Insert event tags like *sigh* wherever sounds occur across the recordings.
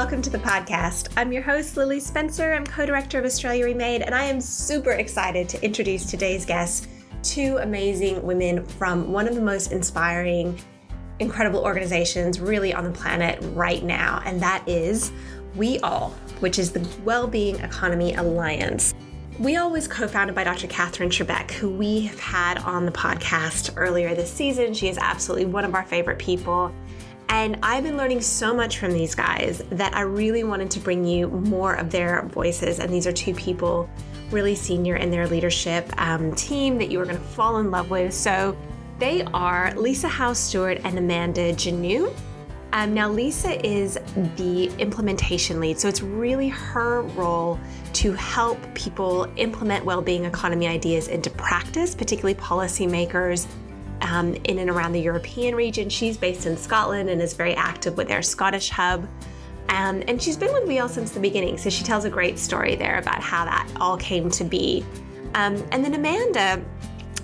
Welcome to the podcast. I'm your host, Lily Spencer. I'm co director of Australia Remade, and I am super excited to introduce today's guests two amazing women from one of the most inspiring, incredible organizations really on the planet right now, and that is WEAll, which is the Wellbeing Economy Alliance. WEAll was co founded by Dr. Katherine Trebeck, who we have had on the podcast earlier this season. She is absolutely one of our favorite people. And I've been learning so much from these guys that I really wanted to bring you more of their voices. And these are two people really senior in their leadership um, team that you are going to fall in love with. So they are Lisa Hough-Stewart and Amanda Janoo. Um, now, Lisa is the implementation lead, so it's really her role to help people implement well being economy ideas into practice, particularly policymakers um, in and around the European region. She's based in Scotland and is very active with their Scottish hub. Um, and she's been with All since the beginning, so she tells a great story there about how that all came to be. Um, and then Amanda,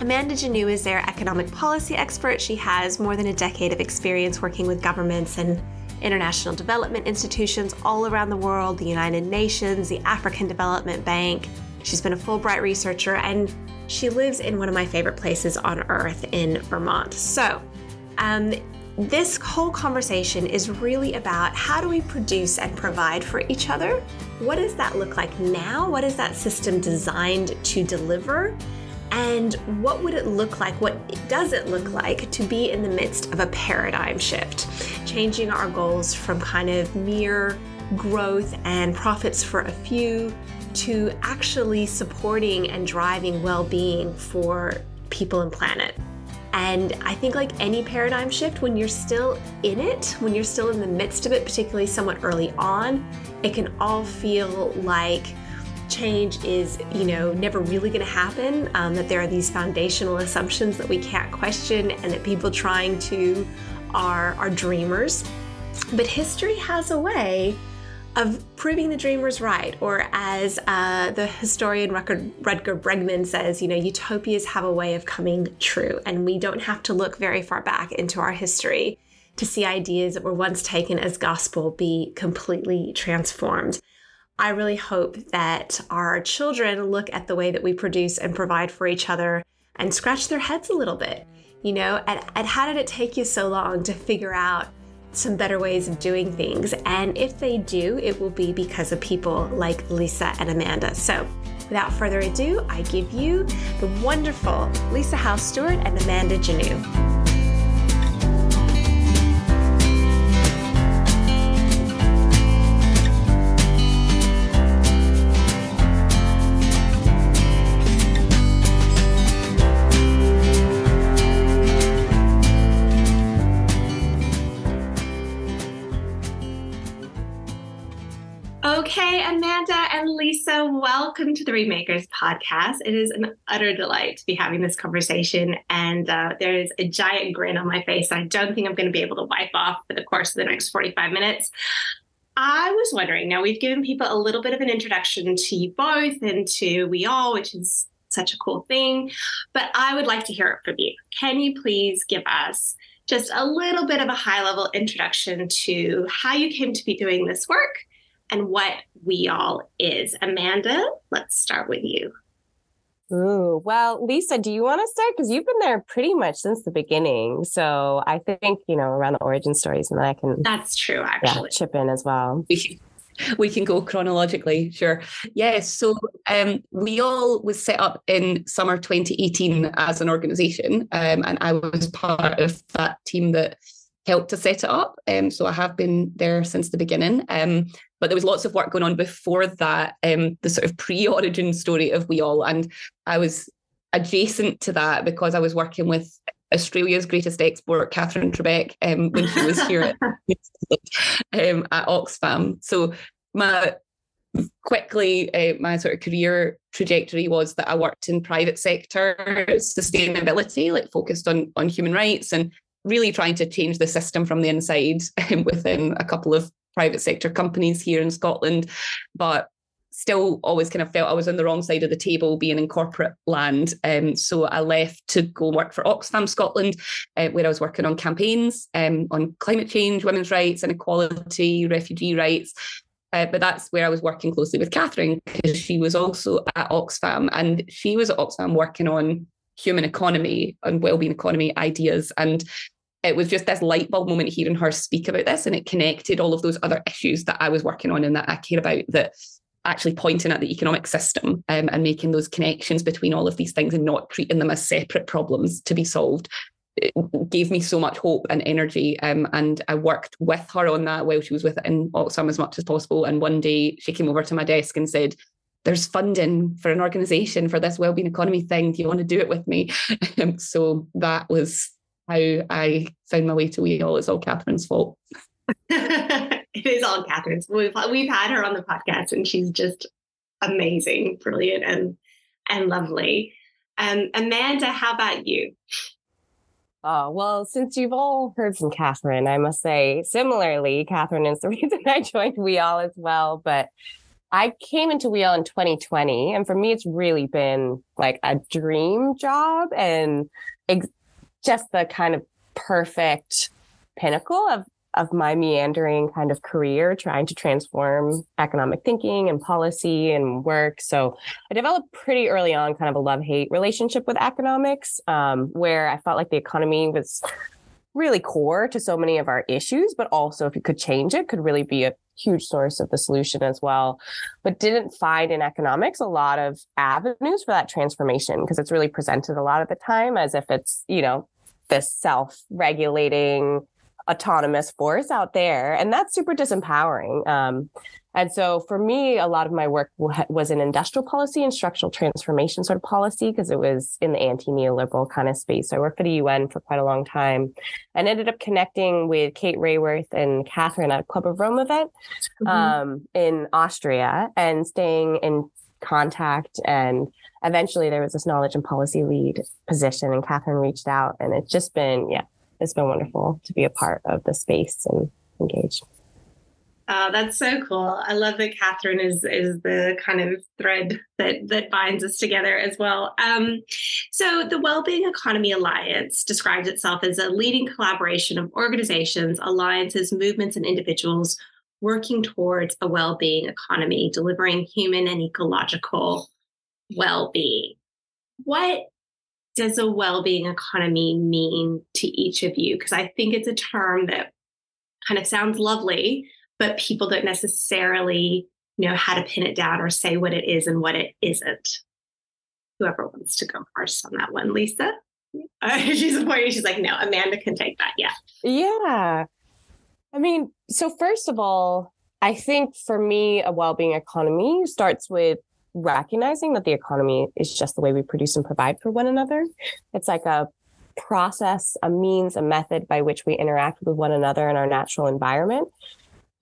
Amanda Janoo is their economic policy expert. She has more than a decade of experience working with governments and international development institutions all around the world, the United Nations, the African Development Bank. She's been a Fulbright researcher and she lives in one of my favorite places on earth in Vermont. So, um, this whole conversation is really about how do we produce and provide for each other? What does that look like now? What is that system designed to deliver? And what would it look like? What does it look like to be in the midst of a paradigm shift? Changing our goals from kind of mere growth and profits for a few to actually supporting and driving well being for people and planet. And I think, like any paradigm shift, when you're still in it, when you're still in the midst of it, particularly somewhat early on, it can all feel like change is, you know, never really going to happen. Um, that there are these foundational assumptions that we can't question, and that people trying to are are dreamers. But history has a way of proving the dreamers right, or as uh, the historian Rutger Bregman says, you know, utopias have a way of coming true, and we don't have to look very far back into our history to see ideas that were once taken as gospel be completely transformed. I really hope that our children look at the way that we produce and provide for each other and scratch their heads a little bit, you know, and, at how did it take you so long to figure out some better ways of doing things. And if they do, it will be because of people like Lisa and Amanda. So without further ado, I give you the wonderful Lisa Hough-Stewart and Amanda Janoo. Okay, Amanda and Lisa, welcome to the reMAKERS podcast. It is an utter delight to be having this conversation, and uh, there is a giant grin on my face. I don't think I'm going to be able to wipe off for the course of the next 45 minutes. I was wondering now, we've given people a little bit of an introduction to you both and to WEAll, which is such a cool thing, but I would like to hear it from you. Can you please give us just a little bit of a high level introduction to how you came to be doing this work? And what WEAll is. Amanda, let's start with you. Ooh, well, Lisa, do you want to start? Because you've been there pretty much since the beginning. So I think, you know, around the origin stories, and then I can. That's true, actually. Yeah, chip in as well. *laughs* We can go chronologically, sure. Yes, so um, WEAll was set up in summer 2018 as an organisation, um, and I was part of that team that helped to set it up. Um, so I have been there since the beginning. Um, but there was lots of work going on before that, um, the sort of pre-origin story of WEAll. And I was adjacent to that because I was working with Australia's greatest export, Katherine Trebeck, um, when she was here at, *laughs* *laughs* um, at Oxfam. So my quickly uh, my sort of career trajectory was that I worked in private sector sustainability, like focused on on human rights and really trying to change the system from the inside *laughs* within a couple of private sector companies here in Scotland. But still always kind of felt I was on the wrong side of the table being in corporate land. Um, so I left to go work for Oxfam Scotland, uh, where I was working on campaigns um, on climate change, women's rights, inequality, refugee rights. Uh, but that's where I was working closely with Katherine because she was also at Oxfam and she was at Oxfam working on human economy and well-being economy ideas. And it was just this light bulb moment hearing her speak about this and it connected all of those other issues that I was working on and that I care about that actually pointing at the economic system um, and making those connections between all of these things and not treating them as separate problems to be solved it gave me so much hope and energy. Um, and I worked with her on that while she was with it in Oxfam as much as possible. And one day she came over to my desk and said, there's funding for an organization for this wellbeing economy thing. Do you want to do it with me? *laughs* So that was how I found my way to WEAll. It's all Katherine's fault. *laughs* it is all Katherine's. We've we've had her on the podcast, and she's just amazing, brilliant, and and lovely. Um, Amanda, how about you? Oh, well, since you've all heard from Katherine, I must say, similarly, Katherine is the *laughs* reason I joined WEAll as well. But I came into WEAll in 2020. And for me, it's really been like a dream job and ex- just the kind of perfect pinnacle of of my meandering kind of career trying to transform economic thinking and policy and work. So I developed pretty early on kind of a love hate relationship with economics, um, where I felt like the economy was really core to so many of our issues, but also if you could change it, could really be a huge source of the solution as well. But didn't find in economics a lot of avenues for that transformation because it's really presented a lot of the time as if it's, you know, this self regulating autonomous force out there and that's super disempowering um, and so for me a lot of my work was in industrial policy and structural transformation sort of policy because it was in the anti-neoliberal kind of space so i worked for the un for quite a long time and ended up connecting with kate Raworth and katherine at a club of rome event mm-hmm. um, in austria and staying in contact and eventually there was this knowledge and policy lead position and katherine reached out and it's just been yeah it's been wonderful to be a part of the space and engage. Oh, that's so cool. I love that Katherine is is the kind of thread that that binds us together as well. Um, so the Wellbeing Economy Alliance describes itself as a leading collaboration of organizations, alliances, movements, and individuals working towards a well-being economy, delivering human and ecological well-being. What does a well-being economy mean to each of you? Because i think it's a term that kind of sounds lovely but people don't necessarily know how to pin it down or say what it is and what it isn't. Whoever wants to go first on that one lisa? Uh, *laughs* she's pointing she's like no amanda can take that yeah. Yeah i mean so first of all i think for me a well-being economy starts with recognizing that the economy is just the way we produce and provide for one another. It's like a process, a means, a method by which we interact with one another in our natural environment.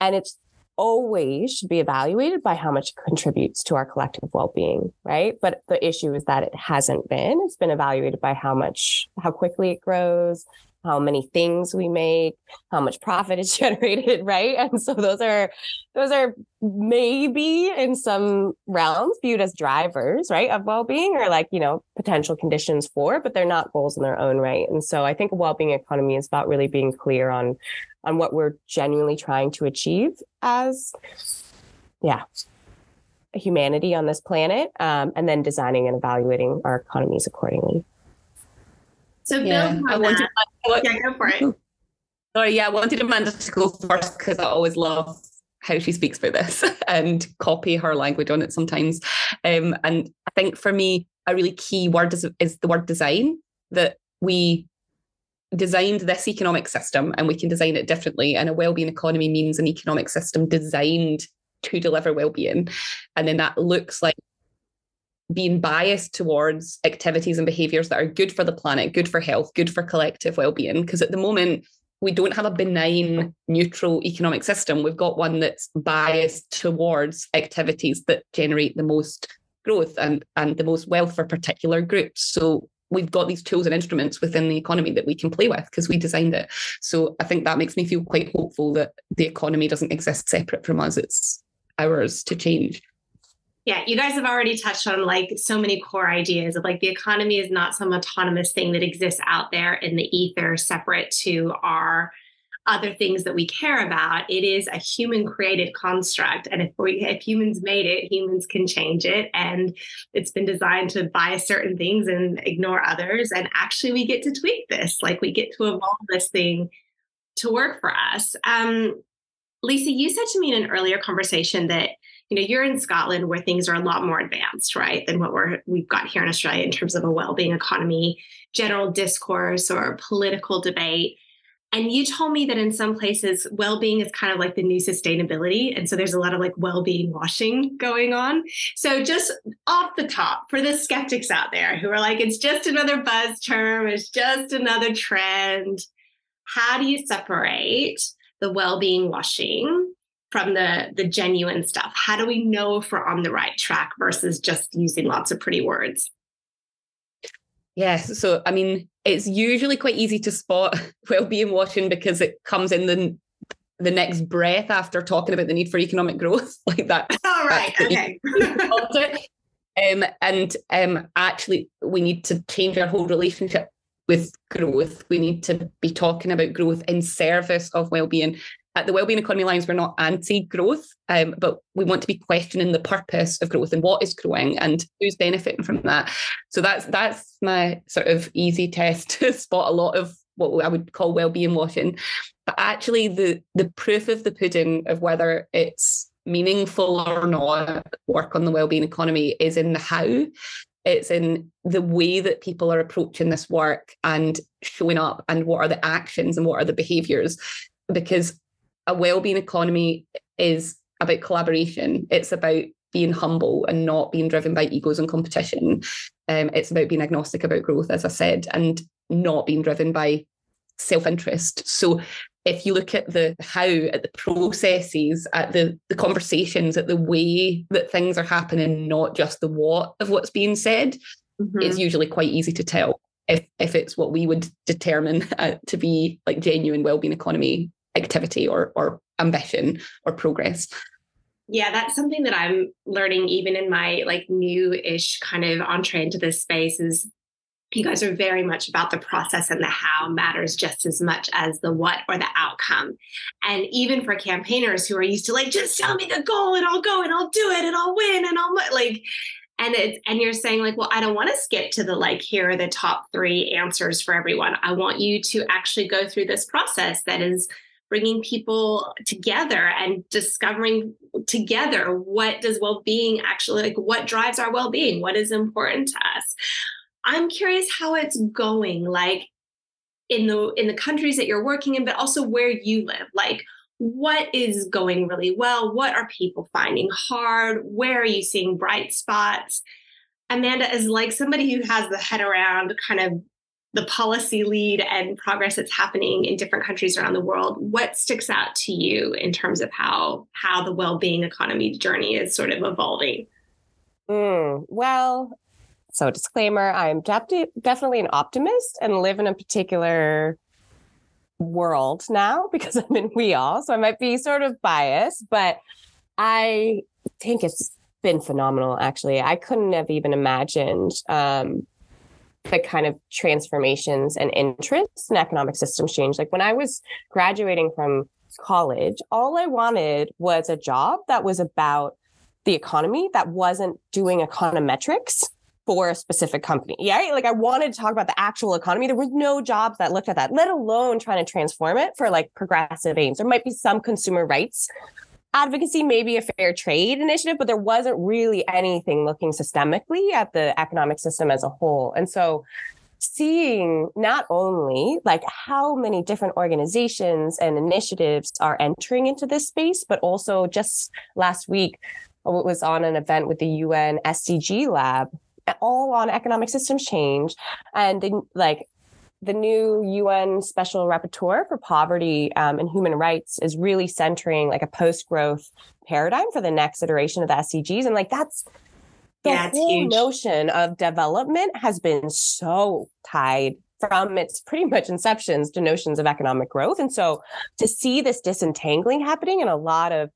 And it's always should be evaluated by how much it contributes to our collective well-being right but the issue is that it hasn't been it's been evaluated by how much how quickly it grows how many things we make, how much profit is *laughs* generated, right? And so those are those are maybe in some realms viewed as drivers, right, of well-being or like, you know, potential conditions for, but they're not goals in their own right. And so I think a well-being economy is about really being clear on on what we're genuinely trying to achieve as yeah, humanity on this planet, um, and then designing and evaluating our economies accordingly. So yeah, I wanted, yeah, go for it. Sorry, yeah, I wanted Amanda to go first because I always love how she speaks about this *laughs* and copy her language on it sometimes. Um, and I think for me, a really key word is, is the word design that we designed this economic system and we can design it differently. And a well-being economy means an economic system designed to deliver well-being. And then that looks like being biased towards activities and behaviors that are good for the planet, good for health, good for collective well-being. Because at the moment, we don't have a benign neutral economic system. We've got one that's biased towards activities that generate the most growth and, and the most wealth for particular groups. So we've got these tools and instruments within the economy that we can play with because we designed it. So I think that makes me feel quite hopeful that the economy doesn't exist separate from us. It's ours to change. Yeah, you guys have already touched on like so many core ideas of like the economy is not some autonomous thing that exists out there in the ether separate to our other things that we care about. It is a human created construct. And if we if humans made it, humans can change it. And it's been designed to bias certain things and ignore others. And actually we get to tweak this. Like we get to evolve this thing to work for us. Um, Lisa, you said to me in an earlier conversation that you know you're in Scotland where things are a lot more advanced, right, than what we're we've got here in Australia in terms of a well-being economy, general discourse, or political debate. And you told me that in some places, well being is kind of like the new sustainability. And so there's a lot of like well being washing going on. So, just off the top, for the skeptics out there who are like, it's just another buzz term, it's just another trend, how do you separate the well being washing from the, the genuine stuff? How do we know if we're on the right track versus just using lots of pretty words? Yes. So, I mean, it's usually quite easy to spot *laughs* well-being washing because it comes in the the next breath after talking about the need for economic growth, *laughs* like that. *laughs* All right. Okay. um, and um, actually, we need to change our whole relationship with growth. We need to be talking about growth in service of well-being at the Wellbeing Economy Alliance, we're not anti-growth, um, but we want to be questioning the purpose of growth and what is growing and who's benefiting from that. So that's that's my sort of easy test *laughs* to spot a lot of what I would call well-being washing. But actually, the the proof of the pudding of whether it's meaningful or not work on the well-being economy is in the how. It's in the way that people are approaching this work and showing up, and what are the actions and what are the behaviors. Because a well-being economy is about collaboration. It's about being humble and not being driven by egos and competition. Um, it's about being agnostic about growth, as I said, and not being driven by self-interest. So if you look at the how, at the processes, at the, the conversations, at the way that things are happening, not just the what of what's being said, mm-hmm. it's usually quite easy to tell if if it's what we would determine *laughs* uh, to be like genuine well-being economy activity or or ambition or progress yeah that's something that i'm learning even in my like new-ish kind of entree into this space is you guys are very much about the process and the how matters just as much as the what or the outcome. And even for campaigners who are used to like, just tell me the goal and I'll go and I'll do it and I'll win and I'll like, and it's and you're saying like well i don't want to skip to the like here are the top three answers for everyone i want you to actually go through this process that is bringing people together and discovering together what does well-being actually like what drives our well-being what is important to us i'm curious how it's going like in the in the countries that you're working in but also where you live. Like what is going really well? What are people finding hard? Where are you seeing bright spots? Amanda is like somebody who has the head around kind of the policy lead and progress that's happening in different countries around the world what sticks out to you in terms of how how the well-being economy journey is sort of evolving? Mm, well so disclaimer i'm de- definitely an optimist and live in a particular world now *laughs* because i'm in WEAll so i might be sort of biased but i think it's been phenomenal actually i couldn't have even imagined um, the kind of transformations and interests in economic systems change. Like when I was graduating from college, all I wanted was a job that was about the economy that wasn't doing econometrics for a specific company. Yeah. Like I wanted to talk about the actual economy. There was no jobs that looked at that, let alone trying to transform it for like progressive aims. There might be some consumer rights advocacy, maybe a fair trade initiative, but there wasn't really anything looking systemically at the economic system as a whole. And so seeing not only like how many different organizations and initiatives are entering into this space, but also just last week, I was on an event with the UN SDG lab all on economic systems change and like the new UN Special Rapporteur for Poverty um, and Human Rights is really centering like a post-growth paradigm for the next iteration of the SDGs, and like that's the yeah, whole huge. notion of development has been so tied from its pretty much inceptions to notions of economic growth, and so to see this disentangling happening in a lot of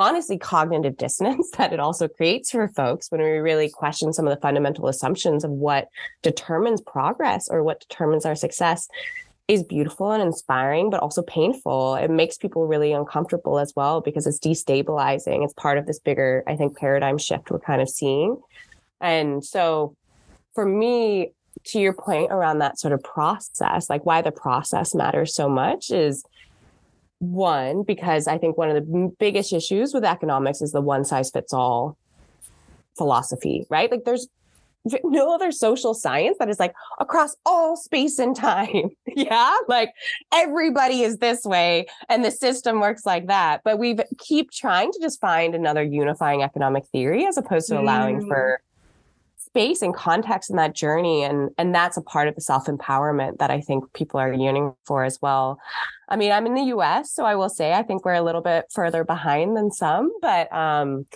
honestly cognitive dissonance *laughs* that it also creates for folks when we really question some of the fundamental assumptions of what determines progress or what determines our success is beautiful and inspiring, but also painful. It makes people really uncomfortable as well because it's destabilizing. It's part of this bigger, I think, paradigm shift we're kind of seeing. And so for me, to your point around that sort of process, like why the process matters so much is one, because I think one of the biggest issues with economics is the one size fits all philosophy, right? Like there's no other social science that is like across all space and time. *laughs* yeah. Like everybody is this way and the system works like that. But we keep trying to just find another unifying economic theory as opposed to allowing mm. for space and context in that journey and and that's a part of the self-empowerment that i think people are yearning for as well. I mean i'm in the us so i will say i think we're a little bit further behind than some but um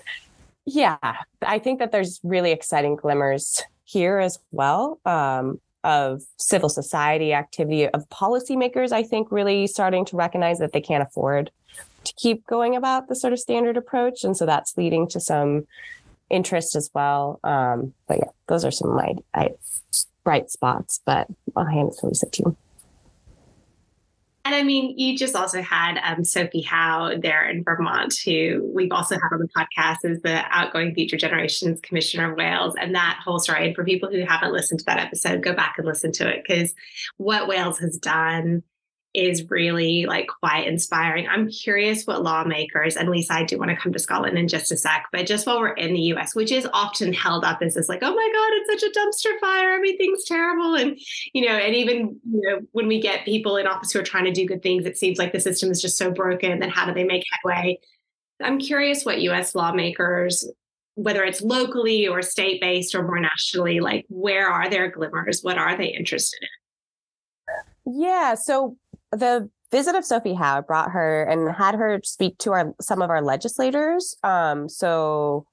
yeah i think that there's really exciting glimmers here as well um of civil society activity of policymakers i think really starting to recognize that they can't afford to keep going about the sort of standard approach and so that's leading to some interest as well. Um, but yeah, those are some of my bright spots. But I'll hand it to Lisa too. And I mean, you just also had um, Sophie Howe there in Vermont, who we've also had on the podcast as the outgoing Future Generations Commissioner of Wales. And that whole story, and for people who haven't listened to that episode, go back and listen to it because what Wales has done is really like quite inspiring. I'm curious what lawmakers, and Lisa, I do want to come to Scotland in just a sec, but just while we're in the US, which is often held up as this like, oh my God, it's such a dumpster fire, everything's terrible. And, you know, and even, you know, when we get people in office who are trying to do good things, it seems like the system is just so broken. Then how do they make headway? I'm curious what US lawmakers whether it's locally or state based or more nationally, like where are their glimmers? What are they interested in? Yeah. So the visit of Sophie Howe brought her and had her speak to our some of our legislators. Um, so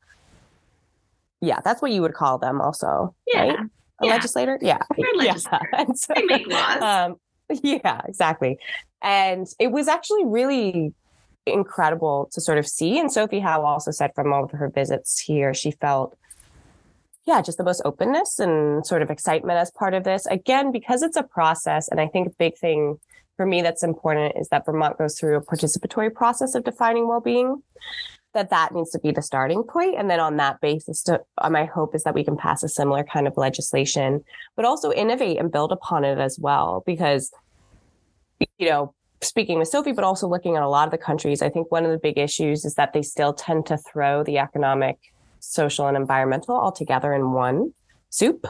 yeah, that's what you would call them also. Yeah. Right? A yeah. legislator? Yeah. *laughs* yeah. *laughs* So, they make laws. Um, yeah, exactly. And it was actually really incredible to sort of see. And Sophie Howe also said from all of her visits here, she felt yeah, just the most openness and sort of excitement as part of this. Again, because it's a process. And I think a big thing for me that's important is that Vermont goes through a participatory process of defining well-being that that needs to be the starting point. And then on that basis to, uh, my hope is that we can pass a similar kind of legislation but also innovate and build upon it as well. Because you know speaking with sophie but also looking at a lot of the countries i think one of the big issues is that they still tend to throw the economic social and environmental all together in one soup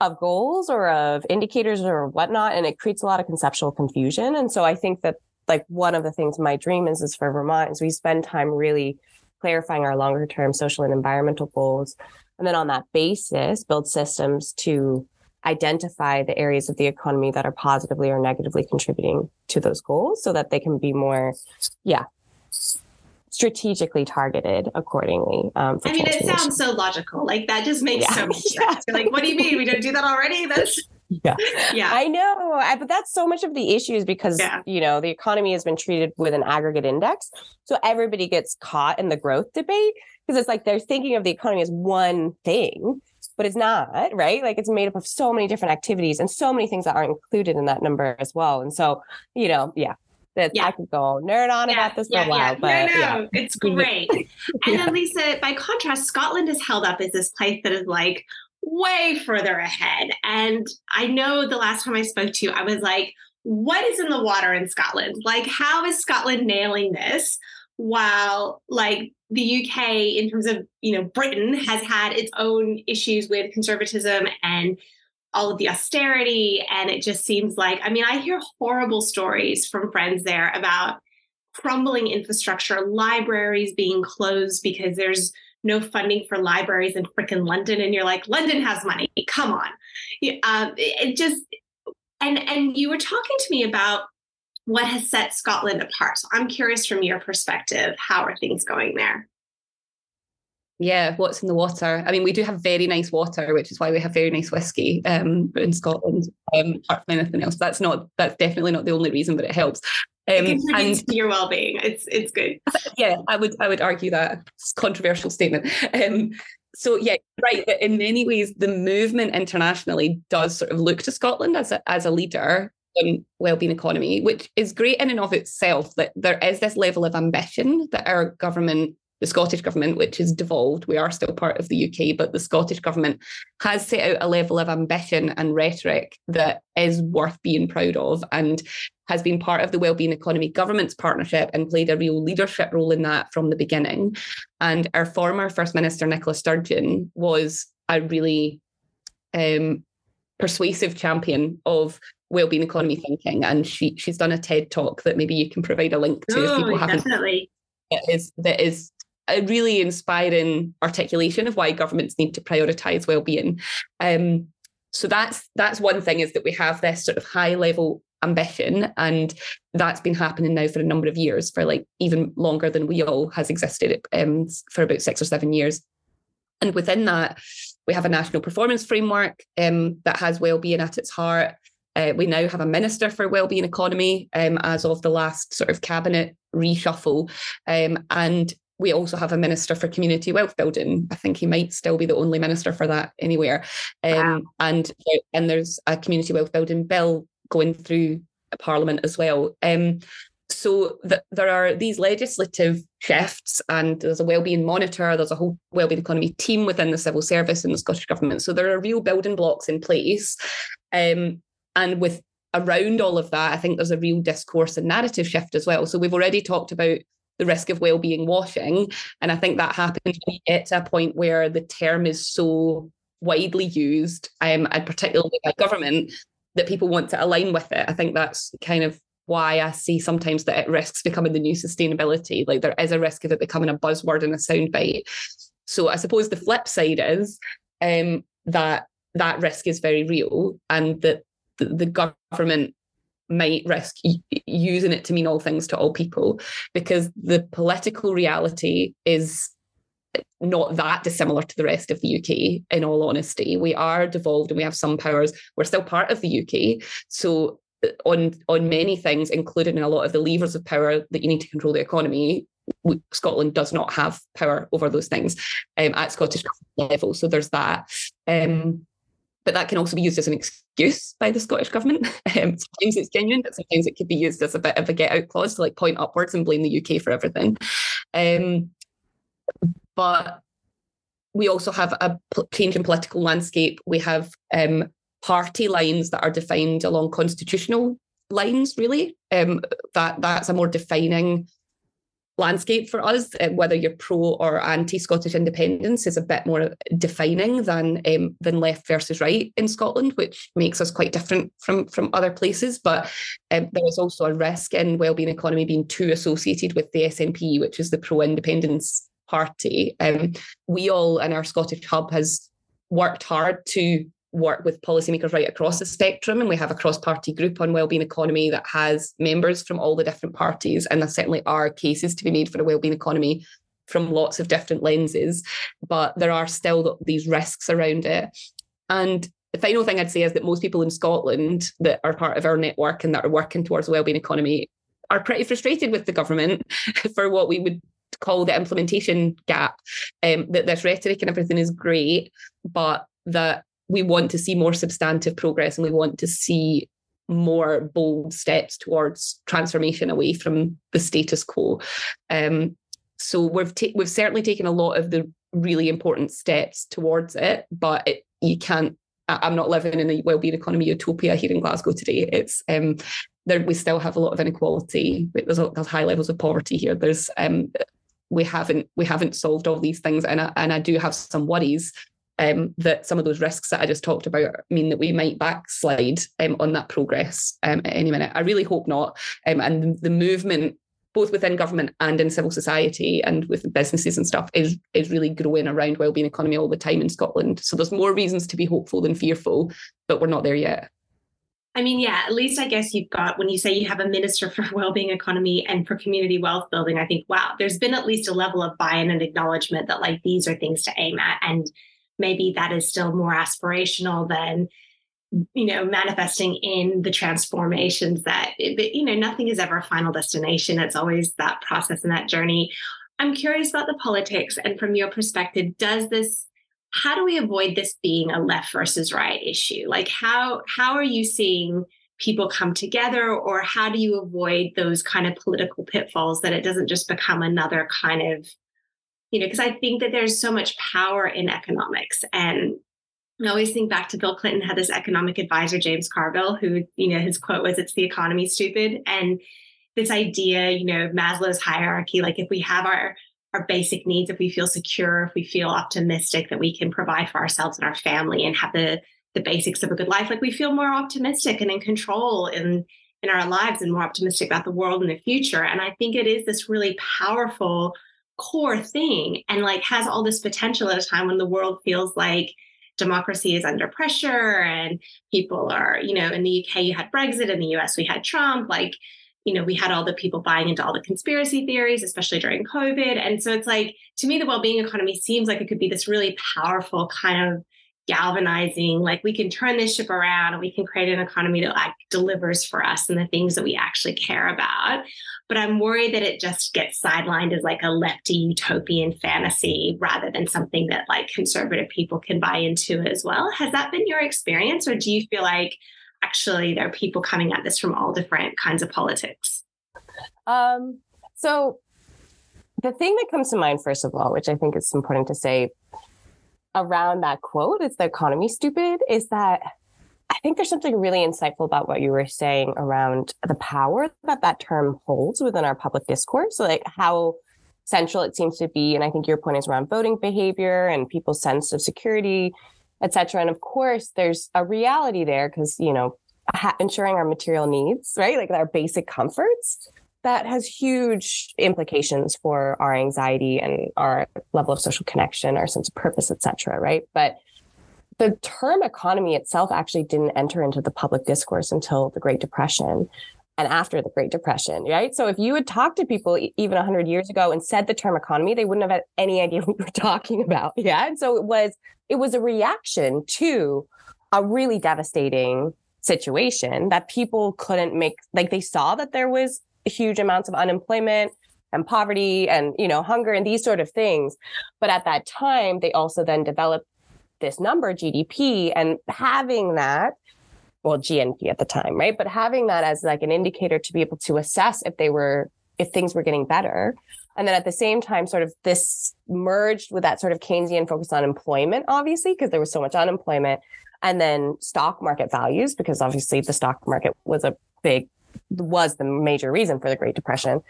of goals or of indicators or whatnot and it creates a lot of conceptual confusion. And so i think that like one of the things my dream is is for vermont is we spend time really clarifying our longer term social and environmental goals and then on that basis build systems to identify the areas of the economy that are positively or negatively contributing to those goals so that they can be more yeah strategically targeted accordingly. Um, I mean, it sounds so logical. Like that just makes yeah. so much sense. *laughs* You're like, what do you mean? We don't do that already? That's *laughs* yeah, yeah. I know, I, but that's so much of the issue is because yeah. you know the economy has been treated with an aggregate index, so everybody gets caught in the growth debate because it's like they're thinking of the economy as one thing, but it's not, right? Like it's made up of so many different activities and so many things that aren't included in that number as well. And so, you know, yeah, that yeah. I could go nerd on yeah, about this for a while, but no, no, yeah. it's *laughs* great. and then Lisa, by contrast, Scotland is held up as this place that is like way further ahead. And I know the last time I spoke to you, I was like, what is in the water in Scotland? Like, how is Scotland nailing this? While like the UK, in terms of you know Britain, has had its own issues with conservatism and all of the austerity. And it just seems like, I mean, I hear horrible stories from friends there about crumbling infrastructure, libraries being closed because there's no funding for libraries in freaking London. And you're like, London has money. Come on. Um, it just, and, and you were talking to me about what has set Scotland apart. So I'm curious from your perspective, how are things going there? Yeah, what's in the water? I mean, we do have very nice water, which is why we have very nice whiskey um, in Scotland. Um, apart from anything else, that's not that's definitely not the only reason, but it helps. Um, it contributes and, to your well-being. It's it's good. *laughs* Yeah, I would I would argue that controversial statement. Um, so yeah, right. In many ways, the movement internationally does sort of look to Scotland as a, as a leader in well-being economy, which is great in and of itself. That there is this level of ambition that our government the Scottish government, which is devolved, we are still part of the UK, but the Scottish government has set out a level of ambition and rhetoric that is worth being proud of and has been part of the Wellbeing Economy Government's partnership and played a real leadership role in that from the beginning. And our former First Minister, Nicola Sturgeon, was a really um, persuasive champion of wellbeing economy thinking. And she she's done a TED talk that maybe you can provide a link to oh, if people haven't definitely. that is that is a really inspiring articulation of why governments need to prioritize well-being. Um, so that's that's one thing is that we have this sort of high level ambition and that's been happening now for a number of years for like even longer than WEAll has existed um, for about six or seven years. And within that we have a national performance framework um, that has well-being at its heart. Uh, we now have a minister for well-being economy um, as of the last sort of cabinet reshuffle. Um, and we also have a minister for community wealth building. I think he might still be the only minister for that anywhere. Um, wow. And and there's a community wealth building bill going through Parliament as well. Um, so the, there are these legislative shifts, and there's a wellbeing monitor. There's a whole wellbeing economy team within the civil service and the Scottish government. So there are real building blocks in place, um, and with around all of that, I think there's a real discourse and narrative shift as well. So we've already talked about the risk of well-being washing. And i think that happens when you get to a point where the term is so widely used um, and particularly by government that people want to align with it. I think that's kind of why i see sometimes that it risks becoming the new sustainability. Like there is a risk of it becoming a buzzword and a soundbite. So i suppose the flip side is um, that that risk is very real and that the, the government might risk using it to mean all things to all people because the political reality is not that dissimilar to the rest of the UK, in all honesty. We are devolved and we have some powers. We're still part of the UK. So uh, on on many things, including a lot of the levers of power that you need to control the economy, Scotland does not have power over those things um, at Scottish level. So there's that. Um, but that can also be used as an excuse by the Scottish government. *laughs* Um, sometimes it's genuine, but sometimes it could be used as a bit of a get out clause to like point upwards and blame the UK for everything. Um, but we also have a change in political landscape. We have um, party lines that are defined along constitutional lines, really. Um, that that's a more defining landscape for us, uh, whether you're pro or anti Scottish independence, is a bit more defining than um, than left versus right in Scotland, which makes us quite different from from other places. But um, there is also a risk in wellbeing economy being too associated with the SNP, which is the pro independence party. Um, WEAll in our Scottish hub has worked hard to work with policymakers right across the spectrum. And we have a cross party group on wellbeing economy that has members from all the different parties. And there certainly are cases to be made for a wellbeing economy from lots of different lenses. But there are still these risks around it. And the final thing I'd say is that most people in Scotland that are part of our network and that are working towards a wellbeing economy are pretty frustrated with the government *laughs* for what we would call the implementation gap. Um, that this rhetoric and everything is great, but that we want to see more substantive progress and we want to see more bold steps towards transformation away from the status quo. Um, so we've ta- we've certainly taken a lot of the really important steps towards it, but it, you can't. I'm not living in a well-being economy utopia here in Glasgow today. It's um, there. We still have a lot of inequality. There's, a, there's high levels of poverty here. There's um, we haven't we haven't solved all these things, and I, and I do have some worries um, that some of those risks that I just talked about mean that we might backslide um, on that progress um, at any minute. I really hope not. Um, and the movement, both within government and in civil society and with businesses and stuff, is is really growing around wellbeing economy all the time in Scotland. So there's more reasons to be hopeful than fearful, but we're not there yet. I mean, yeah, at least I guess you've got when you say you have a minister for *laughs* well-being economy and for community wealth building, I think, wow, there's been at least a level of buy-in and acknowledgement that like these are things to aim at. And maybe that is still more aspirational than you know manifesting in the transformations eh, that you know nothing is ever a final destination. It's always that process and that journey. I'm curious about the politics and from your perspective does this how do we avoid this being a left versus right issue? Like how how are you seeing people come together or how do you avoid those kind of political pitfalls that it doesn't just become another kind of you know because i think that there's so much power in economics and I always think back to Bill Clinton had this economic advisor, James Carville, who, you know, his quote was, it's the economy stupid. And this idea, you know, Maslow's hierarchy, like if we have our our basic needs, if we feel secure, if we feel optimistic that we can provide for ourselves and our family and have the the basics of a good life, like we feel more optimistic and in control in in our lives and more optimistic about the world in the future. And I think it is this really powerful core thing and like has all this potential at a time when the world feels like democracy is under pressure and people are, you know, in the UK, you had Brexit, in the US, we had Trump. Like, you know, we had all the people buying into all the conspiracy theories, especially during COVID. And so it's like, to me, the well being economy seems like it could be this really powerful kind of galvanizing like we can turn this ship around and we can create an economy that like delivers for us and the things that we actually care about but I'm worried that it just gets sidelined as like a lefty utopian fantasy rather than something that like conservative people can buy into as well. Has that been your experience, or do you feel like actually there are people coming at this from all different kinds of politics? Um, so the thing that comes to mind, first of all, which I think is important to say around that quote, "It's the economy stupid," is that I think there's something really insightful about what you were saying around the power that that term holds within our public discourse, like how central it seems to be. And I think your point is around voting behavior and people's sense of security, et cetera. And of course, there's a reality there because, you know, ha- ensuring our material needs, right? Like our basic comforts, that has huge implications for our anxiety and our level of social connection, our sense of purpose, et cetera, right? But the term economy itself actually didn't enter into the public discourse until the Great Depression and after the Great Depression, right? So if you had talked to people even 100 years ago and said the term economy, they wouldn't have had any idea *laughs* what we were talking about. Yeah. And so it was it was a reaction to a really devastating situation that people couldn't make like they saw that there was huge amounts of unemployment and poverty and you know hunger and these sort of things but at that time they also then developed this number, GDP, and having that, well, GNP at the time, right? But having that as like an indicator to be able to assess if they were, if things were getting better. And then at the same time, sort of this merged with that sort of Keynesian focus on employment, obviously, because there was so much unemployment. And then stock market values, because obviously the stock market was a big, was the major reason for the Great Depression.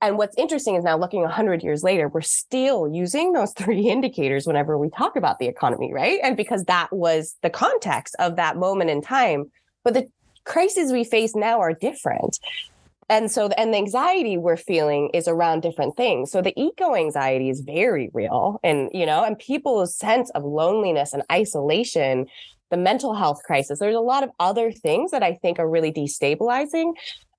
And what's interesting is now looking 100 years later, we're still using those *laughs* three indicators whenever we talk about the economy, right? And because that was the context of that moment in time. But the crises we face now are different. And so, and the anxiety we're feeling is around different things. So the eco anxiety is very real. And, you know, and people's sense of loneliness and isolation, the mental health crisis, there's a lot of other things that I think are really destabilizing.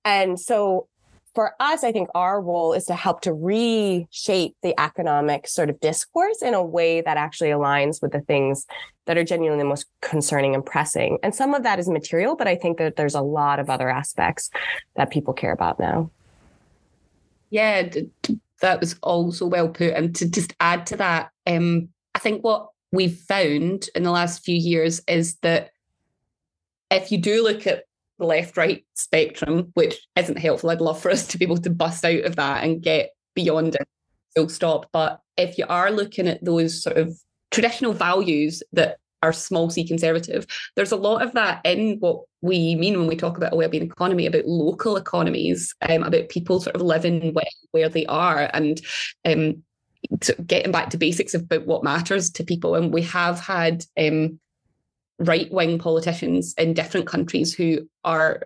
And so for us, I think our role is to help to reshape the economic sort of discourse in a way that actually aligns with the things that are genuinely the most concerning and pressing. And some of that is material, but I think that there's a lot of other aspects that people care about now. Yeah, that was also well put. And to just add to that, um, I think what we've found in the last few years is that if you do look at the left right spectrum, which isn't helpful. I'd love for us to be able to bust out of that and get beyond it. Full stop. But if you are looking at those sort of traditional values that are small c conservative, there's a lot of that in what we mean when we talk about a wellbeing economy, about local economies, um, about people sort of living where, where they are and um, getting back to basics about what matters to people. And we have had um, right wing politicians in different countries who are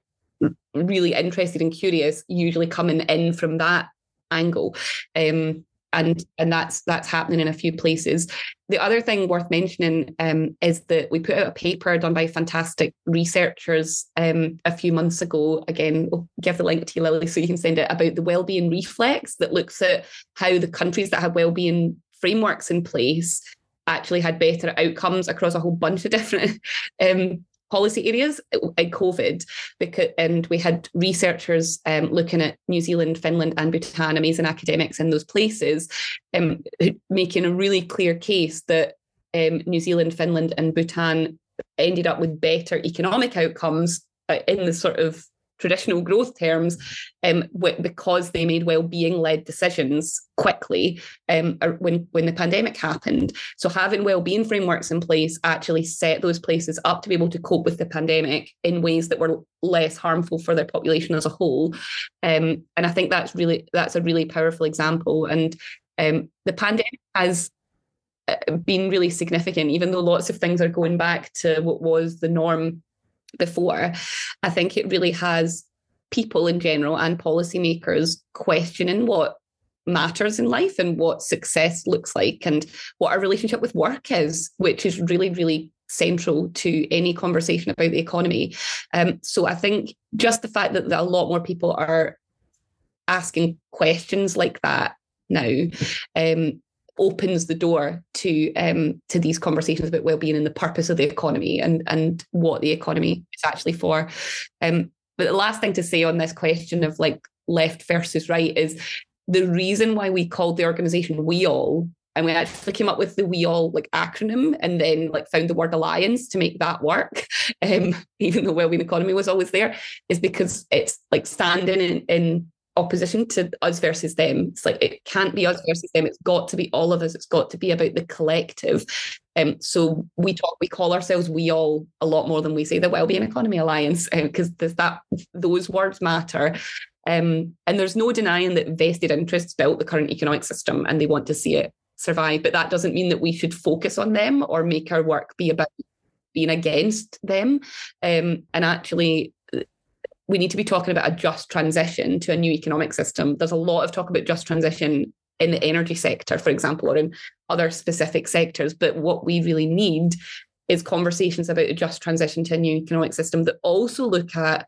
really interested and curious, usually coming in from that angle. Um, and and that's that's happening in a few places. The other thing worth mentioning um, is that we put out a paper done by fantastic researchers um, a few months ago. Again, we'll give the link to you, Lily, so you can send it about the well-being reflex that looks at how the countries that have well-being frameworks in place actually had better outcomes across a whole bunch of different *laughs* um, policy areas in COVID, because and we had researchers um, looking at New Zealand, Finland, and Bhutan, amazing academics in those places, um, making a really clear case that um, New Zealand, Finland, and Bhutan ended up with better economic outcomes uh, in the sort of traditional growth terms um, because they made well-being led decisions quickly um, when when the pandemic happened. So having well-being frameworks in place actually set those places up to be able to cope with the pandemic in ways that were less harmful for their population as a whole. Um, and I think that's really that's a really powerful example. And um, the pandemic has uh, been really significant, even though lots of things are going back to what was the norm before, I think it really has people in general and policymakers questioning what matters in life and what success looks like and what our relationship with work is, which is really, really central to any conversation about the economy. Um, so I think just the fact that, that a lot more people are asking questions like that now um, opens the door to um, to these conversations about well-being and the purpose of the economy and and what the economy is actually for. Um, but the last thing to say on this question of like left versus right is the reason why we called the organization WEAll and we actually came up with the WEAll like acronym and then like found the word alliance to make that work *laughs* um, even though well-being economy was always there is because it's like standing in, in opposition to us versus them. It's like it can't be us versus them. It's got to be all of us. It's got to be about the collective. Um, so we talk, we call ourselves WEAll a lot more than we say the Wellbeing Economy Alliance because *laughs* um, that those words matter. Um, and there's no denying that vested interests built the current economic system and they want to see it survive. But that doesn't mean that we should focus on them or make our work be about being against them. Um, and actually, we need to be talking about a just transition to a new economic system. There's a lot of talk about just transition in the energy sector, for example, or in other specific sectors. But what we really need is conversations about a just transition to a new economic system that also look at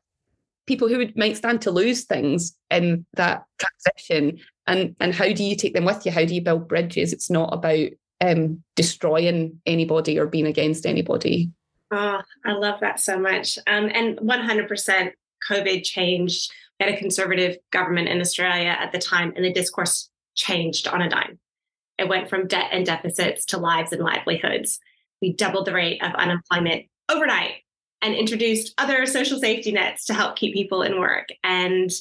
people who would, might stand to lose things in that transition and and how do you take them with you how do you build bridges it's not about um, destroying anybody or being against anybody Oh, I love that so much. Um, and 100% COVID changed. We had a conservative government in Australia at the time, and the discourse changed on a dime. It went from debt and deficits to lives and livelihoods. We doubled the rate of unemployment overnight and introduced other social safety nets to help keep people in work. And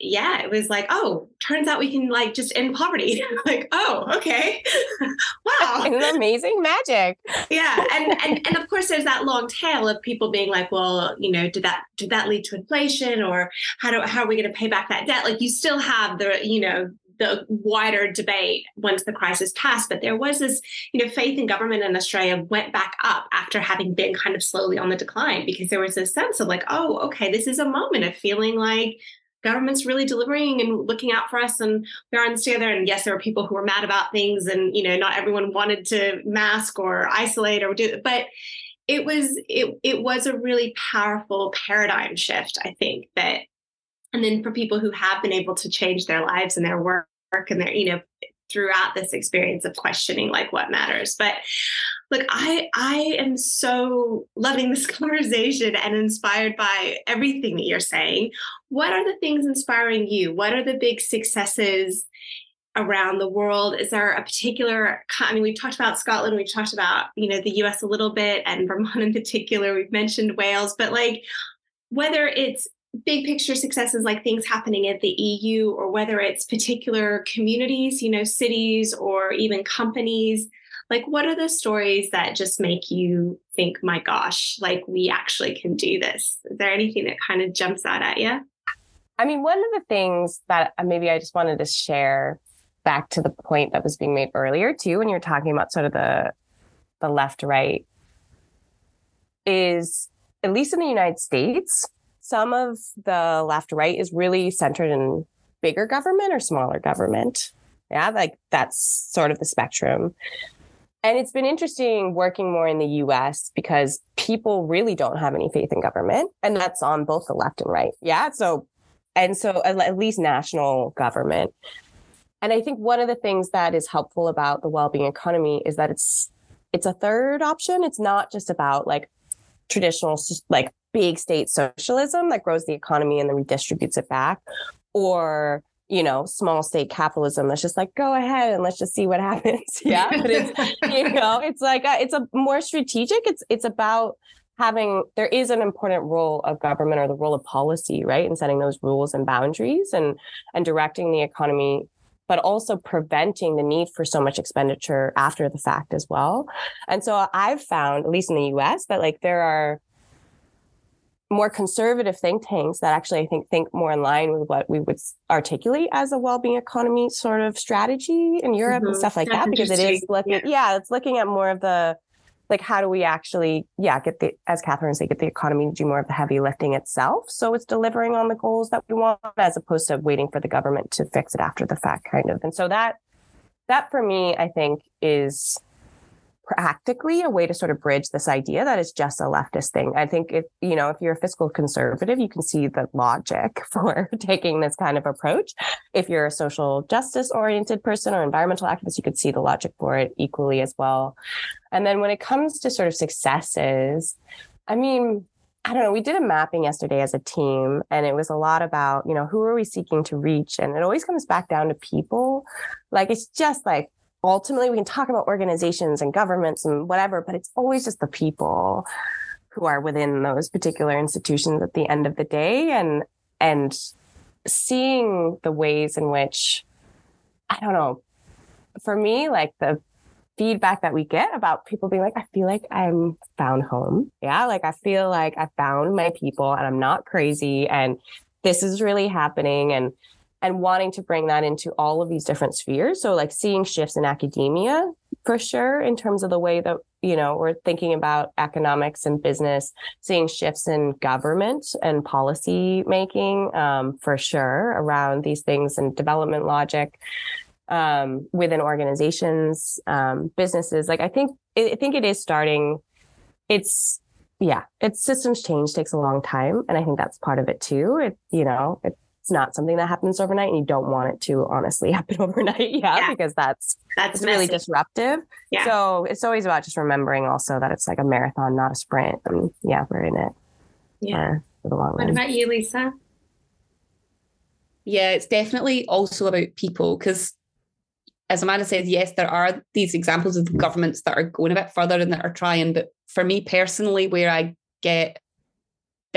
yeah, it was like, oh, turns out we can like just end poverty. *laughs* like, oh, okay. *laughs* wow. It's amazing magic. yeah. *laughs* And, and and of course there's that long tail of people being like, well, you know, did that did that lead to inflation or how do how are we going to pay back that debt? Like you still have the, you know, the wider debate once the crisis passed. But there was this, you know, faith in government in Australia went back up after having been kind of slowly on the decline because there was a sense of like, oh, okay, this is a moment of feeling like government's really delivering and looking out for us and we are on together and yes there were people who were mad about things and you know not everyone wanted to mask or isolate or do but it was it it was a really powerful paradigm shift i think that and then for people who have been able to change their lives and their work and their you know throughout this experience of questioning like what matters. But look i i am so loving this *laughs* conversation and inspired by everything that you're saying what are the things inspiring you what are the big successes around the world is there a particular i mean we've talked about scotland we've talked about you know the us a little bit and vermont *laughs* in particular we've mentioned wales but like whether it's big picture successes like things happening at the EU or whether it's particular communities, you know, cities or even companies. Like, what are the stories that just make you think, my gosh, like we actually can do this? Is there anything that kind of jumps out at you? I mean, one of the things that uh, maybe I just wanted to share back to the point that was being made earlier too, when you're talking about sort of the the left right, is at least in the United States, some of the left right is really centered in bigger government or smaller government. Yeah, like that's sort of the spectrum. And it's been interesting working more in the US because people really don't have any faith in government. And that's on both the left and right. Yeah. So, and so at least national government. And I think one of the things that is helpful about the well-being economy is that it's it's a third option. It's not just about like traditional like big state socialism that grows the economy and then redistributes it back or you know small state capitalism that's just like go ahead and let's just see what *laughs* happens yeah but it's you know it's like a, it's a more strategic it's it's about having there is an important role of government or the role of policy right in setting those rules and boundaries and and directing the economy but also preventing the need for so much expenditure after the fact as well. And so I've found, at least in the US, that like there are more conservative think tanks that actually I think think more in line with what we would articulate as a well-being economy sort of strategy in Europe mm-hmm. and stuff like That's that because it is looking yeah. yeah it's looking at more of the like how do we actually yeah get the as katherine said get the economy to do more of the heavy lifting itself so it's delivering on the goals that we want as opposed to waiting for the government to fix it after the fact kind of and so that that for me i think is practically a way to sort of bridge this idea that it's just a leftist thing. I think if, you know, if you're a fiscal conservative, you can see the logic *laughs* for taking this kind of approach. If you're a social justice oriented person or environmental activist, you could see the logic for it equally as well. And then when it comes to sort of successes, I mean, I don't know, we did a mapping yesterday as a team and it was a lot about, you know, who are we seeking to reach? And it always comes back down to people. Like it's just like ultimately we can talk about organizations and governments and whatever, but it's always just the people who are within those particular institutions at the end of the day and and seeing the ways in which I don't know, for me, like the feedback that we get about people being like, I feel like I'm found home. Yeah. Like I feel like I found my people and I'm not crazy and this is really happening. And and wanting to bring that into all of these different spheres. So like seeing shifts in academia for sure in terms of the way that you know we're thinking about economics and business seeing shifts in government and policy making um, for sure around these things and development logic um, within organizations um, businesses like i think i think it is starting it's yeah it's systems change takes a long time and i think that's part of it too it you know it it's not something that happens overnight and you don't want it to honestly *laughs* happen overnight yeah, yeah. because that's that's really disruptive yeah. so it's always about just remembering also that it's like a marathon not a sprint and yeah we're in it yeah uh, for the long what run. about you lisa yeah it's definitely also about people because as Amanda said, yes, there are these examples of governments that are going a bit further and that are trying. But for me personally, where I get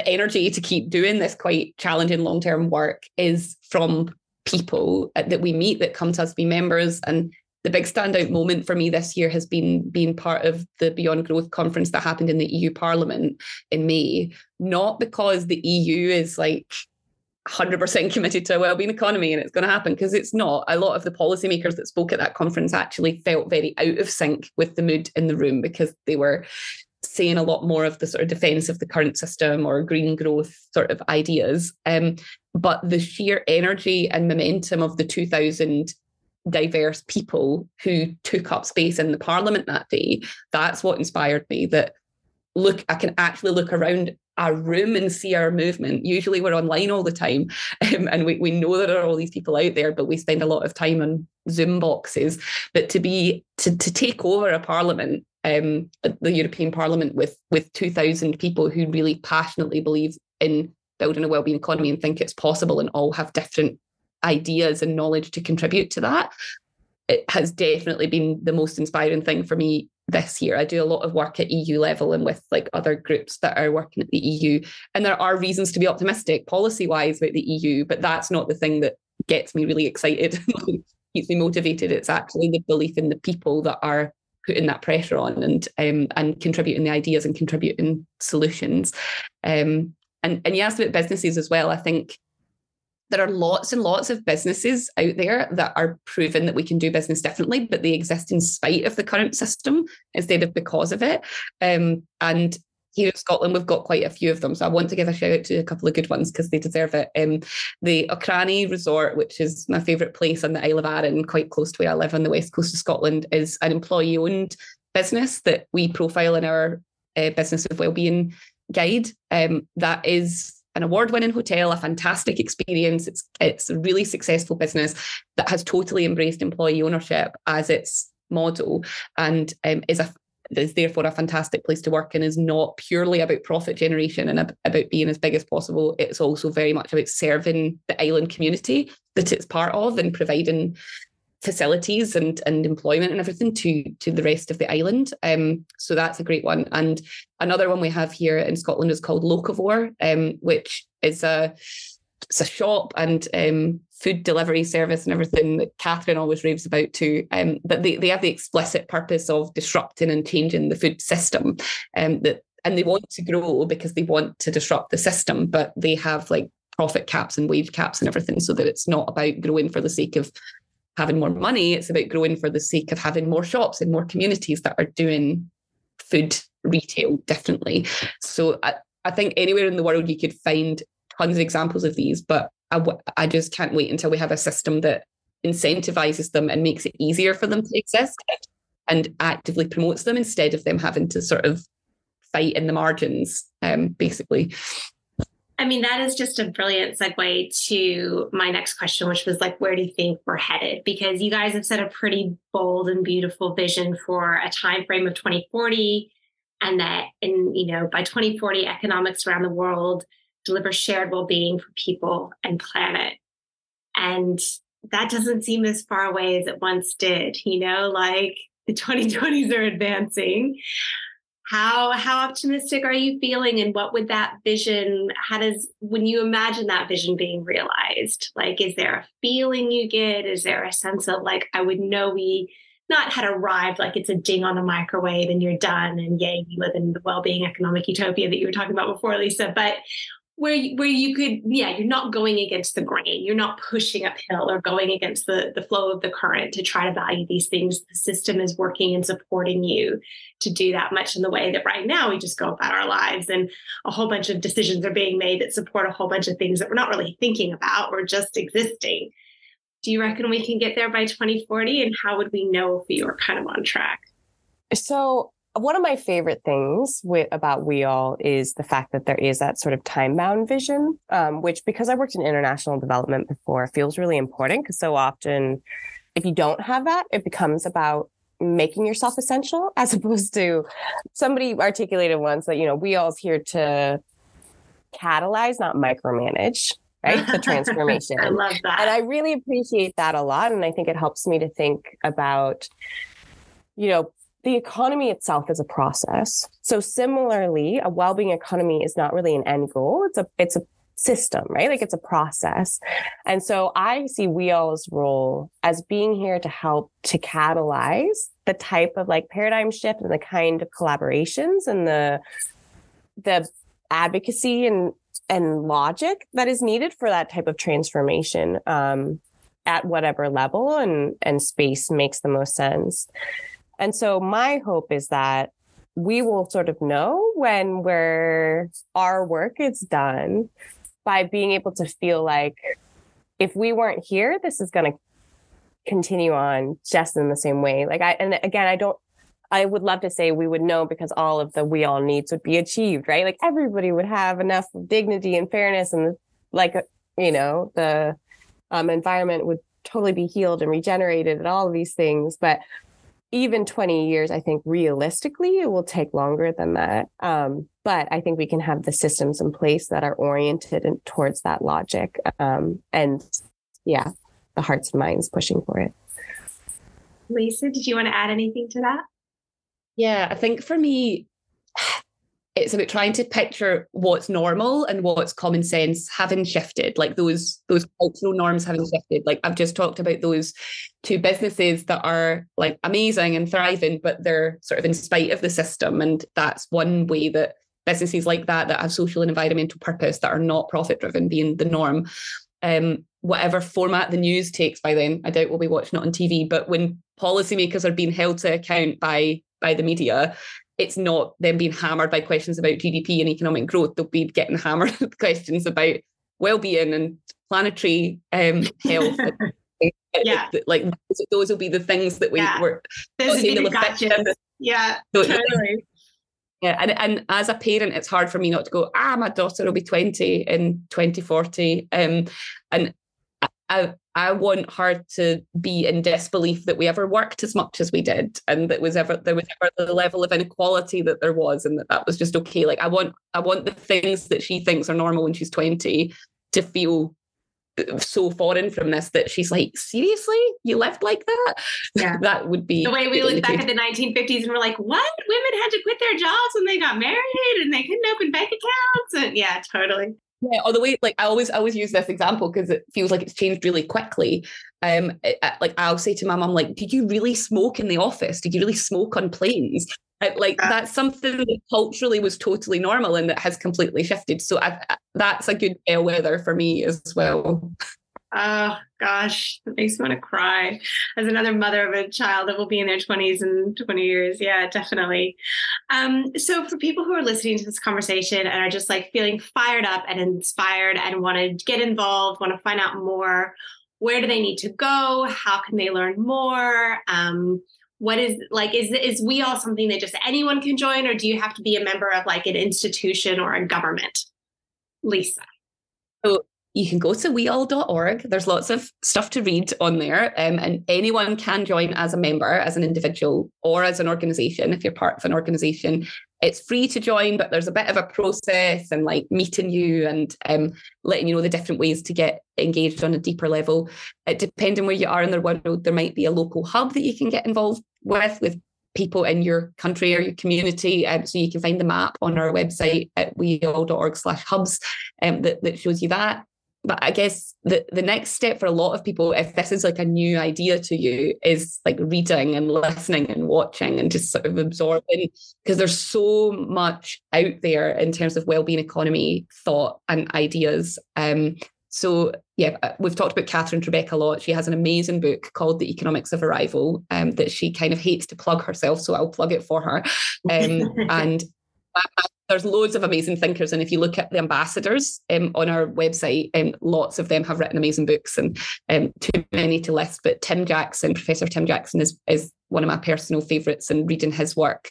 the energy to keep doing this quite challenging long term work is from people uh, that we meet that come to us be members and the big standout moment for me this year has been being part of the Beyond Growth conference that happened in the EU Parliament in May. Not because the EU is like 100% committed to a well-being economy and it's going to happen because it's not. A lot of the policymakers that spoke at that conference actually felt very out of sync with the mood in the room because they were saying a lot more of the sort of defense of the current system or green growth sort of ideas. Um, but the sheer energy and momentum of the 2000 diverse people who took up space in the parliament that day, that's what inspired me that look, I can actually look around a room and see our movement. Usually we're online all the time *laughs* um, and we, we know there are all these people out there, but we spend a lot of time on Zoom boxes. But to be to, to take over a parliament um, the European Parliament with with 2,000 people who really passionately believe in building a well-being economy and think it's possible and all have different ideas and knowledge to contribute to that. It has definitely been the most inspiring thing for me this year. I do a lot of work at EU level and with like other groups that are working at the EU. And there are reasons to be optimistic policy wise about the EU, but that's not the thing that gets me really excited, *laughs* keeps me motivated. It's actually the belief in the people that are putting that pressure on and um, and contributing the ideas and contributing solutions. Um, and and you asked about businesses as well. I think there are lots and lots of businesses out there that are proven that we can do business differently, but they exist in spite of the current system instead of because of it. Um, and here in Scotland, we've got quite a few of them. So I want to give a shout out to a couple of good ones because they deserve it. Um, the Auchrannie Resort, which is my favourite place on the Isle of Arran, quite close to where I live on the west coast of Scotland, is an employee owned business that we profile in our uh, business of wellbeing guide. Um, that is an award-winning hotel, a fantastic experience. It's it's a really successful business that has totally embraced employee ownership as its model and um, is a is therefore a fantastic place to work and is not purely about profit generation and about being as big as possible. It's also very much about serving the island community that it's part of and providing facilities and and employment and everything to to the rest of the island. Um, so that's a great one. And another one we have here in Scotland is called Locavore, um, which is a it's a shop and um, food delivery service and everything that Katherine always raves about too. Um, but they, they have the explicit purpose of disrupting and changing the food system. Um, that and they want to grow because they want to disrupt the system, but they have like profit caps and wage caps and everything so that it's not about growing for the sake of having more money. It's about growing for the sake of having more shops and more communities that are doing food retail differently. So I, I think anywhere in the world you could find tons of examples of these, but I, I just can't wait until we have a system that incentivizes them and makes it easier for them to exist and actively promotes them instead of them having to sort of fight in the margins, um, basically. I mean, that is just a brilliant segue to my next question, which was like, where do you think we're headed? Because you guys have set a pretty bold and beautiful vision for a time frame of 2040, and that in you know by 2040, economics around the world deliver shared well-being for people and planet. And that doesn't seem as far away as it once did. You know, like the 2020s are advancing how how optimistic are you feeling and what would that vision how does when you imagine that vision being realized like is there a feeling you get? Is there a sense of like i would know we not had arrived like it's a ding on the microwave and you're done and yay we live in the well-being economic utopia that you were talking about before lisa but where you, where you could yeah you're not going against the grain. You're not pushing uphill or going against the the flow of the current to try to value these things. The system is working and supporting you to do that much in the way that right now we just go about our lives and a whole bunch of decisions are being made that support a whole bunch of things that we're not really thinking about. We're just existing. Do you reckon we can get there by 2040 and how would we know if we were kind of on track? So one of my favorite things with, about WEAll is the fact that there is that sort of time bound vision, um, which because I worked in international development before feels really important because so often if you don't have that, it becomes about making yourself essential *laughs* as opposed to somebody articulated once that, you know, WEAll's here to catalyze, not micromanage right? The transformation. *laughs* I love that. And I really appreciate that a lot. And I think it helps me to think about, you know, the economy itself is a process. So similarly, a well-being economy is not really an end goal. It's a it's a system, right? Like it's a process. And so I see WEAll's role as being here to help to catalyze the type of like paradigm shift and the kind of collaborations and the the advocacy and and logic that is needed for that type of transformation um, at whatever level and and space makes the most sense. And so my hope is that we will sort of know when we're our work is done by being able to feel like if we weren't here, this is going to continue on just in the same way. Like I, and again, I don't, I would love to say we would know because all of the WEAll needs would be achieved, right? Like everybody would have enough dignity and fairness and like, you know, the um, environment would totally be healed and regenerated and all of these things. But even 20 years, I think realistically, it will take longer than that. Um, but I think we can have the systems in place that are oriented in, towards that logic. Um, and yeah, the hearts and minds pushing for it. Lisa, did you want to add anything to that? Yeah, I think for me, it's about trying to picture what's normal and what's common sense having shifted like those those cultural norms having shifted. Like i've just talked about those two businesses that are like amazing and thriving but they're sort of in spite of the system. And that's one way that businesses like that that have social and environmental purpose that are not profit driven being the norm. Um, whatever format the news takes by then i doubt we'll be watching it on tv but when policymakers are being held to account by by the media it's not them being hammered by questions about GDP and economic growth. They'll be getting hammered with *laughs* questions about well-being and planetary um, health. *laughs* yeah, like those will be the things that we yeah. were. Those will the. Yeah, so, totally. Yeah, and, and as a parent, it's hard for me not to go, ah, my daughter will be 20 in 2040. Um, and I, I want her to be in disbelief that we ever worked as much as we did, and that was ever there was ever the level of inequality that there was, and that that was just okay. Like I want, I want the things that she thinks are normal when she's 20 to feel so foreign from this that she's like, seriously, you lived like that? Yeah, *laughs* that would be the way we look back at the 1950s and we're like, what? Women had to quit their jobs when they got married and they couldn't open bank accounts, and yeah, totally. Yeah, or the way like I always I always use this example because it feels like it's changed really quickly. Um, it, like I'll say to my mum, like, did you really smoke in the office? Did you really smoke on planes? like that's something that culturally was totally normal and that has completely shifted. So I, that's a good bellwether for me as well. Oh gosh, it makes me want to cry. As another mother of a child that will be in their 20s in 20 years. Yeah, definitely. Um, so for people who are listening to this conversation and are just like feeling fired up and inspired and want to get involved, want to find out more, where do they need to go? How can they learn more? Um, what is like is is WEAll something that just anyone can join or do you have to be a member of like an institution or a government lisa you can go to weall.org. There's lots of stuff to read on there, um, and anyone can join as a member, as an individual, or as an organization if you're part of an organization. It's free to join, but there's a bit of a process and like meeting you and um, letting you know the different ways to get engaged on a deeper level. Uh, depending where you are in the world, there might be a local hub that you can get involved with, with people in your country or your community. Um, so you can find the map on our website at weall.org slash hubs um, that, that shows you that but I guess the, the next step for a lot of people, if this is like a new idea to you, is like reading and listening and watching and just sort of absorbing because there's so much out there in terms of well-being economy thought and ideas. Um, so yeah, uh, we've talked about Katherine Trebeck a lot. She has an amazing book called The Economics of Arrival um, that she kind of hates to plug herself, so I'll plug it for her. Um, *laughs* and there's loads of amazing thinkers. And if you look at the ambassadors um, on our website, um, lots of them have written amazing books and um, too many to list. But Tim Jackson, Professor Tim Jackson, is, is one of my personal favourites, and reading his work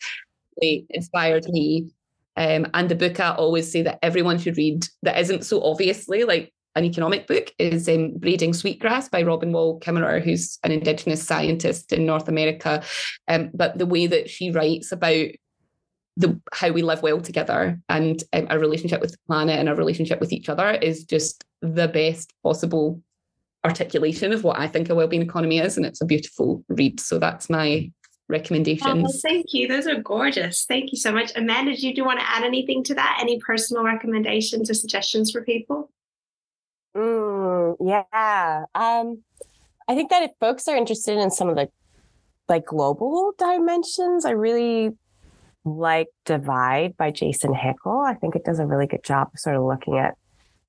really inspired me. Um, and the book I always say that everyone should read that isn't so obviously like an economic book is um, Braiding Sweetgrass by Robin Wall Kimmerer, who's an Indigenous scientist in North America. Um, but the way that she writes about the how we live well together and um, our relationship with the planet and our relationship with each other is just the best possible articulation of what I think a well-being economy is, and it's a beautiful read. So that's my recommendations. Oh, thank you. Those are gorgeous. Thank you so much. Amanda, do you, do you want to add anything to that? Any personal recommendations or suggestions for people? Mm, yeah. Um, I think that if folks are interested in some of the like global dimensions, I really like Divide by Jason Hickel. I think it does a really good job of sort of looking at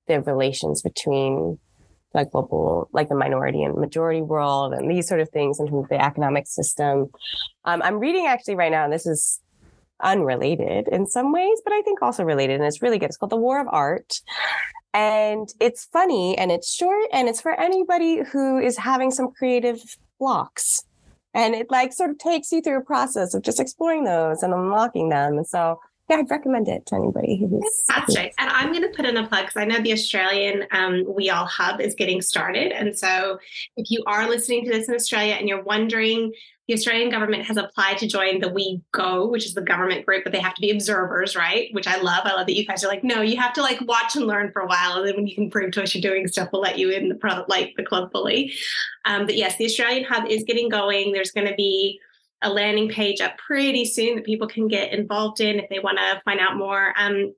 the relations between like global, like the minority and majority world and these sort of things in terms of the economic system. Um, I'm reading actually right now, and this is unrelated in some ways, but I think also related, and it's really good. It's called The War of Art. And it's funny and it's short and it's for anybody who is having some creative blocks and it like sort of takes you through a process of just exploring those and unlocking them. And so yeah, I'd recommend it to anybody who's fantastic. And I'm going to put in a plug because I know the Australian um, WEAll Hub is getting started. And so if you are listening to this in Australia and you're wondering the Australian government has applied to join the We Go, which is the government group, but they have to be observers, right? Which I love. I love that you guys are like, no, you have to like watch and learn for a while, and then when you can prove to us you're doing stuff, we'll let you in the pro- like the club fully. Um, but yes, the Australian Hub is getting going. There's going to be a landing page up pretty soon that people can get involved in if they want to find out more. Um,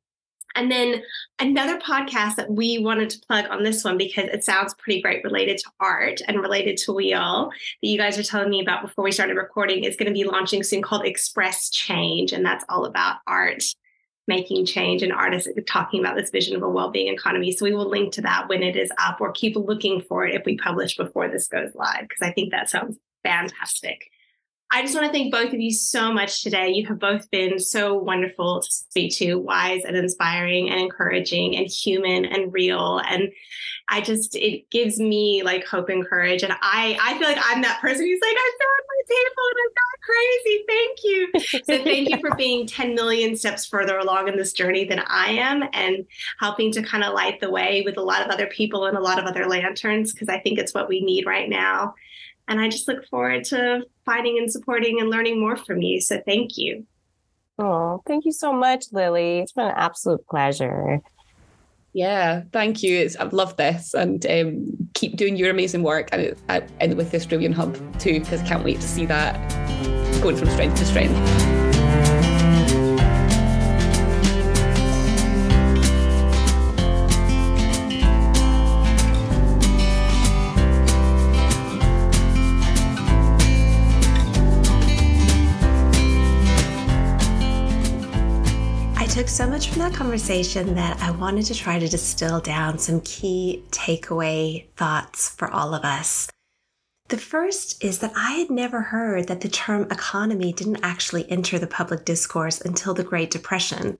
and then another podcast that we wanted to plug on this one because it sounds pretty great related to art and related to WEAll that you guys are telling me about before we started recording is going to be launching soon called Express Change. And that's all about art making change and artists talking about this vision of a well-being economy. So we will link to that when it is up or keep looking for it if we publish before this goes live because I think that sounds fantastic. I just want to thank both of you so much today. You have both been so wonderful to speak to, wise and inspiring and encouraging and human and real. And I just it gives me like hope and courage. And I I feel like I'm that person who's like, I'm so at my table and I'm not crazy. Thank you. So thank you for *laughs* being 10 million steps further along in this journey than I am and helping to kind of light the way with a lot of other people and a lot of other lanterns, because I think it's what we need right now. And I just look forward to finding and supporting and learning more from you. So thank you. Oh, thank you so much, Lily. It's been an absolute pleasure. Yeah, thank you. It's, I've loved this and um, keep doing your amazing work and, and with the Australian Hub too, because I can't wait to see that going from strength to strength. So much from that conversation that I wanted to try to distill down some key takeaway thoughts for all of us. The first is that I had never heard that the term economy didn't actually enter the public discourse until the Great Depression.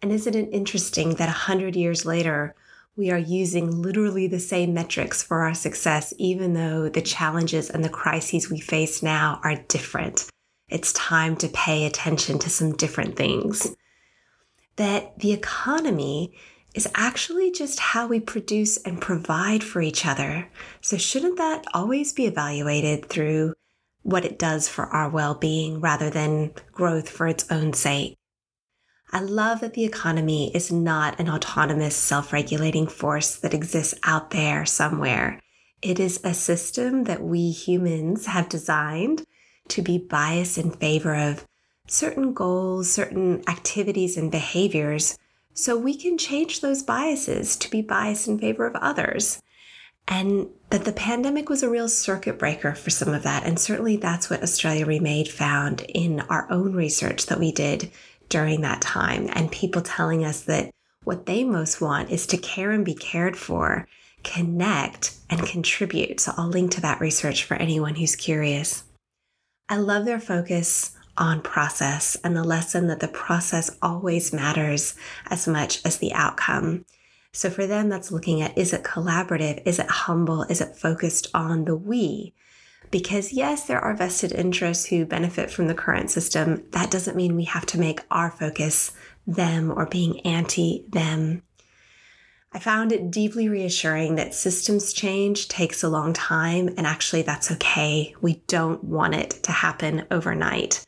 And isn't it interesting that 100 years later, we are using literally the same metrics for our success, even though the challenges and the crises we face now are different? It's time to pay attention to some different things that the economy is actually just how we produce and provide for each other. So, shouldn't that always be evaluated through what it does for our well being rather than growth for its own sake? I love that the economy is not an autonomous, self regulating force that exists out there somewhere. It is a system that we humans have designed to be biased in favor of certain goals, certain activities and behaviors, so we can change those biases to be biased in favor of others. And that the pandemic was a real circuit breaker for some of that. And certainly that's what Australia Remade found in our own research that we did during that time. And people telling us that what they most want is to care and be cared for, connect, and contribute. So I'll link to that research for anyone who's curious. I love their focus on process and the lesson that the process always matters as much as the outcome. So for them, that's looking at is it collaborative? Is it humble? Is it focused on the we? Because yes, there are vested interests who benefit from the current system. That doesn't mean we have to make our focus them or being anti them. I found it deeply reassuring that systems change takes a long time, and actually, that's okay. We don't want it to happen overnight.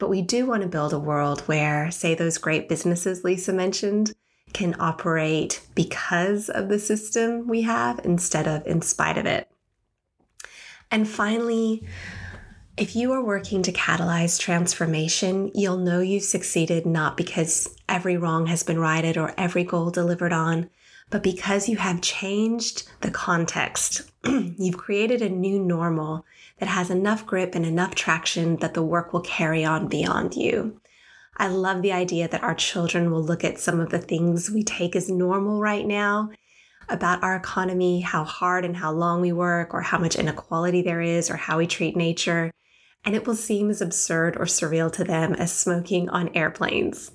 But we do want to build a world where, say, those great businesses Lisa mentioned can operate because of the system we have instead of in spite of it. And finally, if you are working to catalyze transformation, you'll know you've succeeded not because every wrong has been righted or every goal delivered on, but because you have changed the context. *clears throat* You've created a new normal that has enough grip and enough traction that the work will carry on beyond you. I love the idea that our children will look at some of the things we take as normal right now about our economy, how hard and how long we work, or how much inequality there is, or how we treat nature, and it will seem as absurd or surreal to them as smoking on airplanes.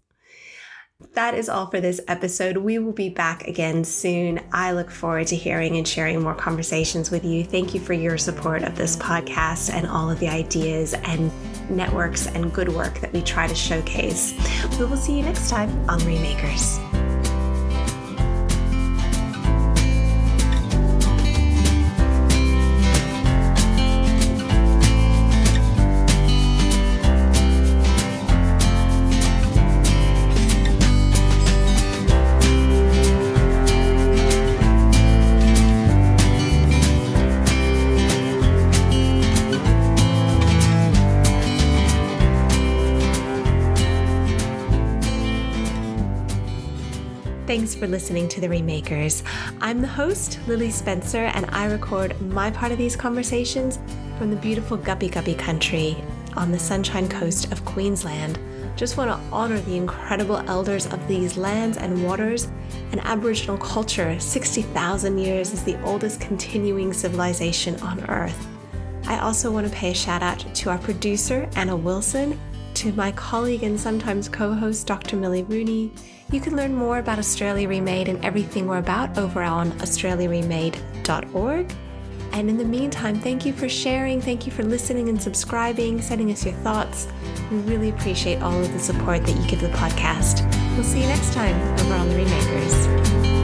That is all for this episode. We will be back again soon. I look forward to hearing and sharing more conversations with you. Thank you for your support of this podcast and all of the ideas and networks and good work that we try to showcase. We will see you next time on reMAKERS. For listening to The reMAKERS. I'm the host, Lily Spencer, and I record my part of these conversations from the beautiful Gubbi Gubbi country on the Sunshine Coast of Queensland. Just want to honor the incredible elders of these lands and waters and Aboriginal culture. 60,000 years is the oldest continuing civilization on Earth. I also want to pay a shout out to our producer, Anna Wilson, to my colleague and sometimes co host, Dr. Millie Rooney. You can learn more about Australia Remade and everything we're about over on australiaremade.org. And in the meantime, thank you for sharing, thank you for listening and subscribing, sending us your thoughts. We really appreciate all of the support that you give the podcast. We'll see you next time over on The reMAKERS.